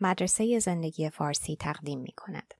مدرسه زندگی فارسی تقدیم می کند.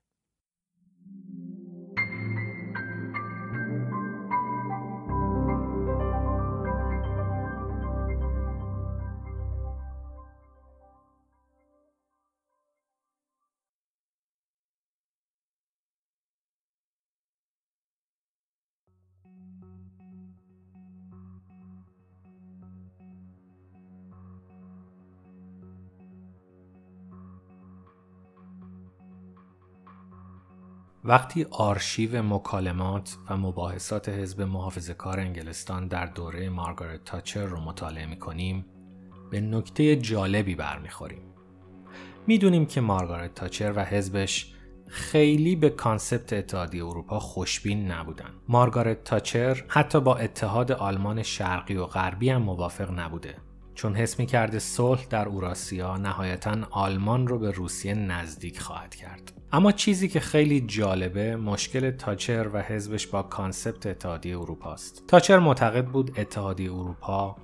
وقتی آرشیو مکالمات و مباحثات حزب محافظ کار انگلستان در دوره مارگارت تاچر رو مطالعه می کنیم به نکته جالبی برمیخوریم. می‌دونیم که مارگارت تاچر و حزبش خیلی به concept اتحادیه اروپا خوشبین نبودن. مارگارت تاچر حتی با اتحاد آلمان شرقی و غربی هم موافق نبوده. چون حس می کرده صلح در اوراسیا نهایتا آلمان رو به روسیه نزدیک خواهد کرد. اما چیزی که خیلی جالبه مشکل تاچر و حزبش با concept اتحادیه اروپا است. تاچر معتقد بود اتحادیه اروپا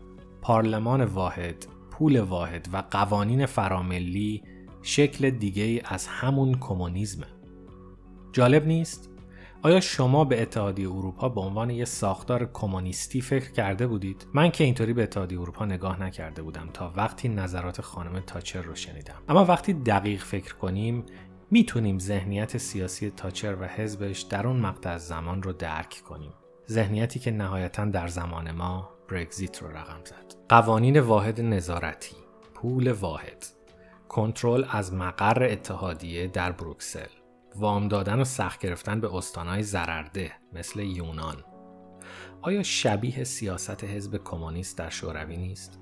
پارلمان واحد، پول واحد و قوانین فراملی شکل دیگه از همون کمونیسمه. جالب نیست؟ آیا شما به اتحادیه اروپا به عنوان یک ساختار کمونیستی فکر کرده بودید؟ من که اینطوری به اتحادیه اروپا نگاه نکرده بودم تا وقتی نظرات خانم تاچر رو شنیدم. اما وقتی دقیق فکر کنیم می‌تونیم ذهنیت سیاسی تاچر و حزبش در اون مقطع زمان رو درک کنیم. ذهنیتی که نهایتا در زمان ما برگزیت رو رقم زد. قوانین واحد نظارتی، پول واحد، کنترل از مقر اتحادیه در بروکسل، وام دادن و سخت گرفتن به استانهای زررده مثل یونان. آیا شبیه سیاست حزب کمونیست در شوروی نیست؟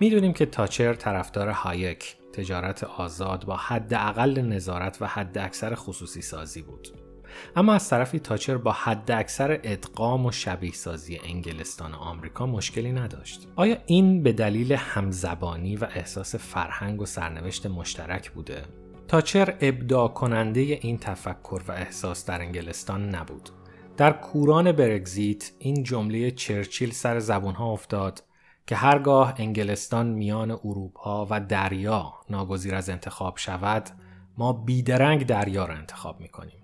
می‌دونیم که تاچر طرفدار هایک تجارت آزاد با حداقل نظارت و حد اکثر خصوصی سازی بود. اما از طرفی تاچر با حد اکثر ادغام و شبیه سازی انگلستان و آمریکا مشکلی نداشت. آیا این به دلیل همزبانی و احساس فرهنگ و سرنوشت مشترک بوده؟ تاچر ابداع کننده این تفکر و احساس در انگلستان نبود. در کوران برگزیت این جمله چرچیل سر زبونها افتاد که هرگاه انگلستان میان اروپا و دریا ناگزیر از انتخاب شود ما بیدرنگ دریا را انتخاب می‌کنیم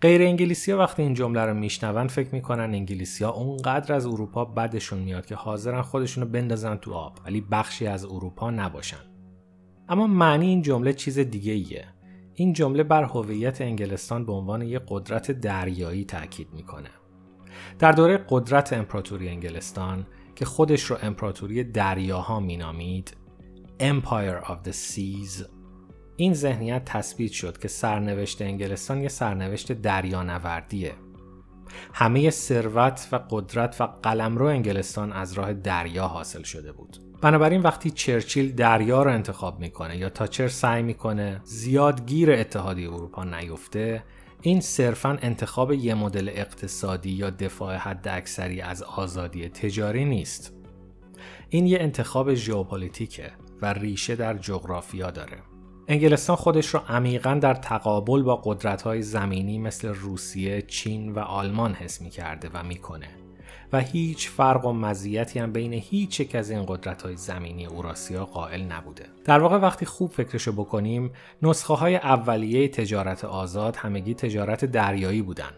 غیر انگلیسی ها وقتی این جمله رو میشنون فکر می‌کنن انگلیسی ها اونقدر از اروپا بدشون میاد که حاضرن خودشون رو بندازن تو آب ولی بخشی از اروپا نباشن اما معنی این جمله چیز دیگه ایه این جمله بر هویت انگلستان به عنوان یک قدرت دریایی تاکید می‌کنه. در دوره قدرت امپراتوری انگلستان که خودش رو امپراتوری دریاها مینامید Empire of the Seas این ذهنیت تثبیت شد که سرنوشت انگلستان یه سرنوشت دریانوردیه. همه ثروت و قدرت و قلمرو انگلستان از راه دریا حاصل شده بود بنابراین وقتی چرچیل دریا رو انتخاب می‌کنه یا تاچر سعی می‌کنه زیاد گیر اتحادیه اروپا نیفته این صرفا انتخاب یه مدل اقتصادی یا دفاع حد اکثری از آزادی تجاری نیست. این یه انتخاب ژئوپلیتیکه و ریشه در جغرافیا داره. انگلستان خودش رو عمیقا در تقابل با قدرت‌های زمینی مثل روسیه، چین و آلمان حس می کرده و می‌کنه. و هیچ فرق و مزیتی هم بین هیچ یک از این قدرت های زمینی اوراسیا قائل نبوده. در واقع وقتی خوب فکرشو بکنیم نسخه های اولیه تجارت آزاد همگی تجارت دریایی بودن.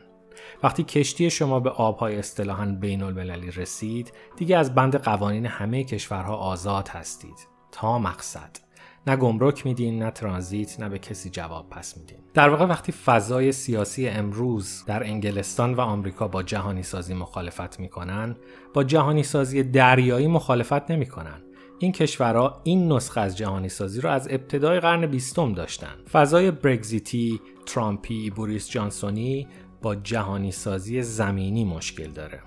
وقتی کشتی شما به آبهای اصطلاحا بین المللی رسید دیگه از بند قوانین همه کشورها آزاد هستید. تا مقصد. نه گمرک میدین نه ترانزیت نه به کسی جواب پس میدین. در واقع وقتی فضای سیاسی امروز در انگلستان و آمریکا با جهانی سازی مخالفت می‌کنن با جهانی سازی دریایی مخالفت نمی‌کنن. این کشورها این نسخه از جهانی سازی رو از ابتدای قرن بیستم داشتن. فضای برگزیتی، ترامپی، بوریس جانسونی با جهانی سازی زمینی مشکل داره.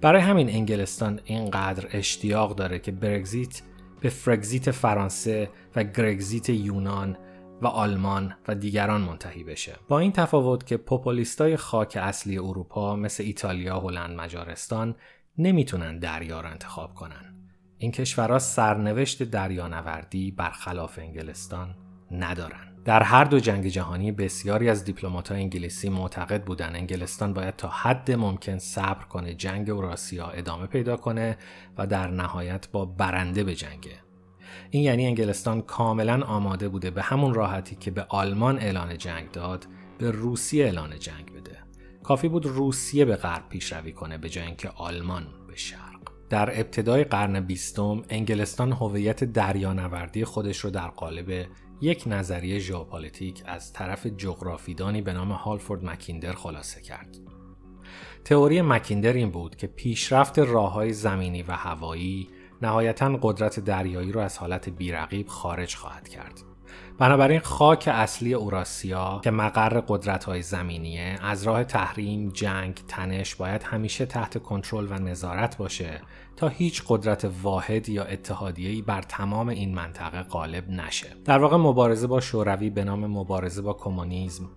برای همین انگلستان اینقدر اشتیاق داره که برگزیت به فرگزیت فرانسه و گرگزیت یونان و آلمان و دیگران منتهی بشه. با این تفاوت که پوپولیستای خاک اصلی اروپا مثل ایتالیا، هلند، مجارستان نمی‌تونن دریا رو انتخاب کنن. این کشورها سرنوشت دریانوردی برخلاف انگلستان ندارن. در هر دو جنگ جهانی بسیاری از دیپلمات‌های انگلیسی معتقد بودند انگلستان باید تا حد ممکن صبر کنه جنگ اوراسیا ادامه پیدا کنه و در نهایت با برنده به جنگه این یعنی انگلستان کاملا آماده بوده به همون راحتی که به آلمان اعلان جنگ داد به روسیه اعلان جنگ بده. کافی بود روسیه به غرب پیشروی کنه به جای اینکه آلمان به شرق. در ابتدای قرن بیستم انگلستان هویت دریانوردی خودش رو در قالب یک نظریه ژئوپلیتیک از طرف جغرافیدانی به نام هالفورد مکیندر خلاصه کرد. تئوری مکیندر این بود که پیشرفت راههای زمینی و هوایی نهایتا قدرت دریایی را از حالت بیرقیب خارج خواهد کرد. بنابراین خاک اصلی اوراسیا که مقر قدرت زمینیه از راه تحریم، جنگ، تنش باید همیشه تحت کنترل و نظارت باشه تا هیچ قدرت واحد یا اتحادیه‌ای بر تمام این منطقه غالب نشه. در واقع مبارزه با شوروی به نام مبارزه با کمونیسم،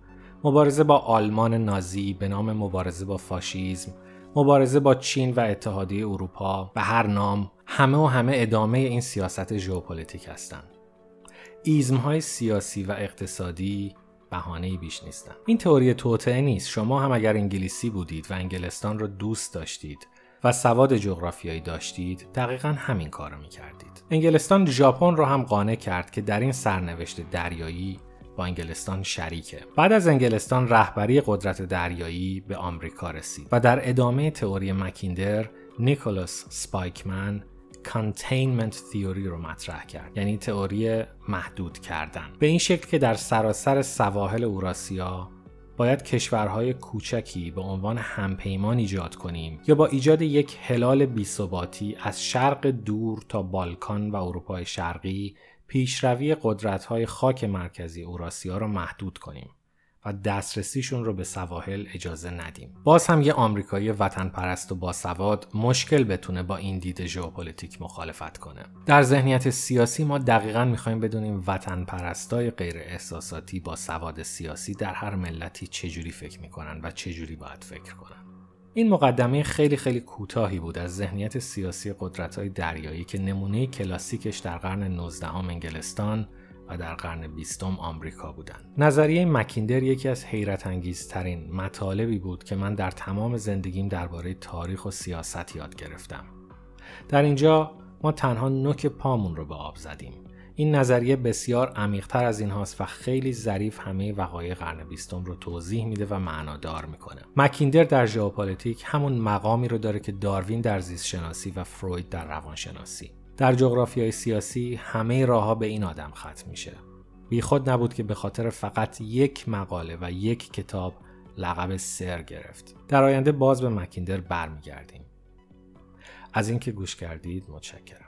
مبارزه با آلمان نازی به نام مبارزه با فاشیسم، مبارزه با چین و اتحادیه اروپا به هر نام همه و همه ادامه این سیاست ژئوپلیتیک هستند. ایزم های سیاسی و اقتصادی بهانه بیش نیستن این تئوری توطئه نیست. شما هم اگر انگلیسی بودید و انگلستان را دوست داشتید و سواد جغرافیایی داشتید دقیقا همین کار رو می‌کردید. انگلستان ژاپن را هم قانع کرد که در این سرنوشت دریایی با انگلستان شریکه. بعد از انگلستان رهبری قدرت دریایی به آمریکا رسید و در ادامه تئوری مکیندر نیکولاس سپایکمن containment theory رو مطرح کرد. یعنی تئوری محدود کردن. به این شکل که در سراسر سواحل اوراسیا باید کشورهای کوچکی به عنوان همپیمان ایجاد کنیم یا با ایجاد یک هلال بیثباتی از شرق دور تا بالکان و اروپای شرقی پیشروی قدرت‌های خاک مرکزی اوراسیا را محدود کنیم. و دسترسیشون رو به سواحل اجازه ندیم. باز هم یه آمریکایی وطن پرست و باسواد مشکل بتونه با این دید ژئوپلیتیک مخالفت کنه. در ذهنیت سیاسی ما دقیقا می‌خوایم بدونیم وطن پرستای غیر احساساتی با سواد سیاسی در هر ملتی چجوری فکر می‌کنن و چجوری باید فکر کنن. این مقدمه خیلی خیلی کوتاهی بود از ذهنیت سیاسی قدرت های دریایی که نمونه کلاسیکش در قرن 19 انگلستان و در قرن بیستم آمریکا بودند. نظریه مکیندر یکی از حیرت انگیزترین مطالبی بود که من در تمام زندگیم درباره تاریخ و سیاست یاد گرفتم. در اینجا ما تنها نوک پامون رو به آب زدیم. این نظریه بسیار عمیقتر از این هاست و خیلی ظریف همه وقایع قرن بیستم رو توضیح میده و معنادار می‌کنه. مکیندر در ژئوپلیتیک همون مقامی رو داره که داروین در زیست شناسی و فروید در روانشناسی. در جغرافیای سیاسی همه راهها به این آدم ختم میشه. خود نبود که به خاطر فقط یک مقاله و یک کتاب لقب سر گرفت. در آینده باز به مکیندر برمیگردیم. از اینکه گوش کردید متشکرم.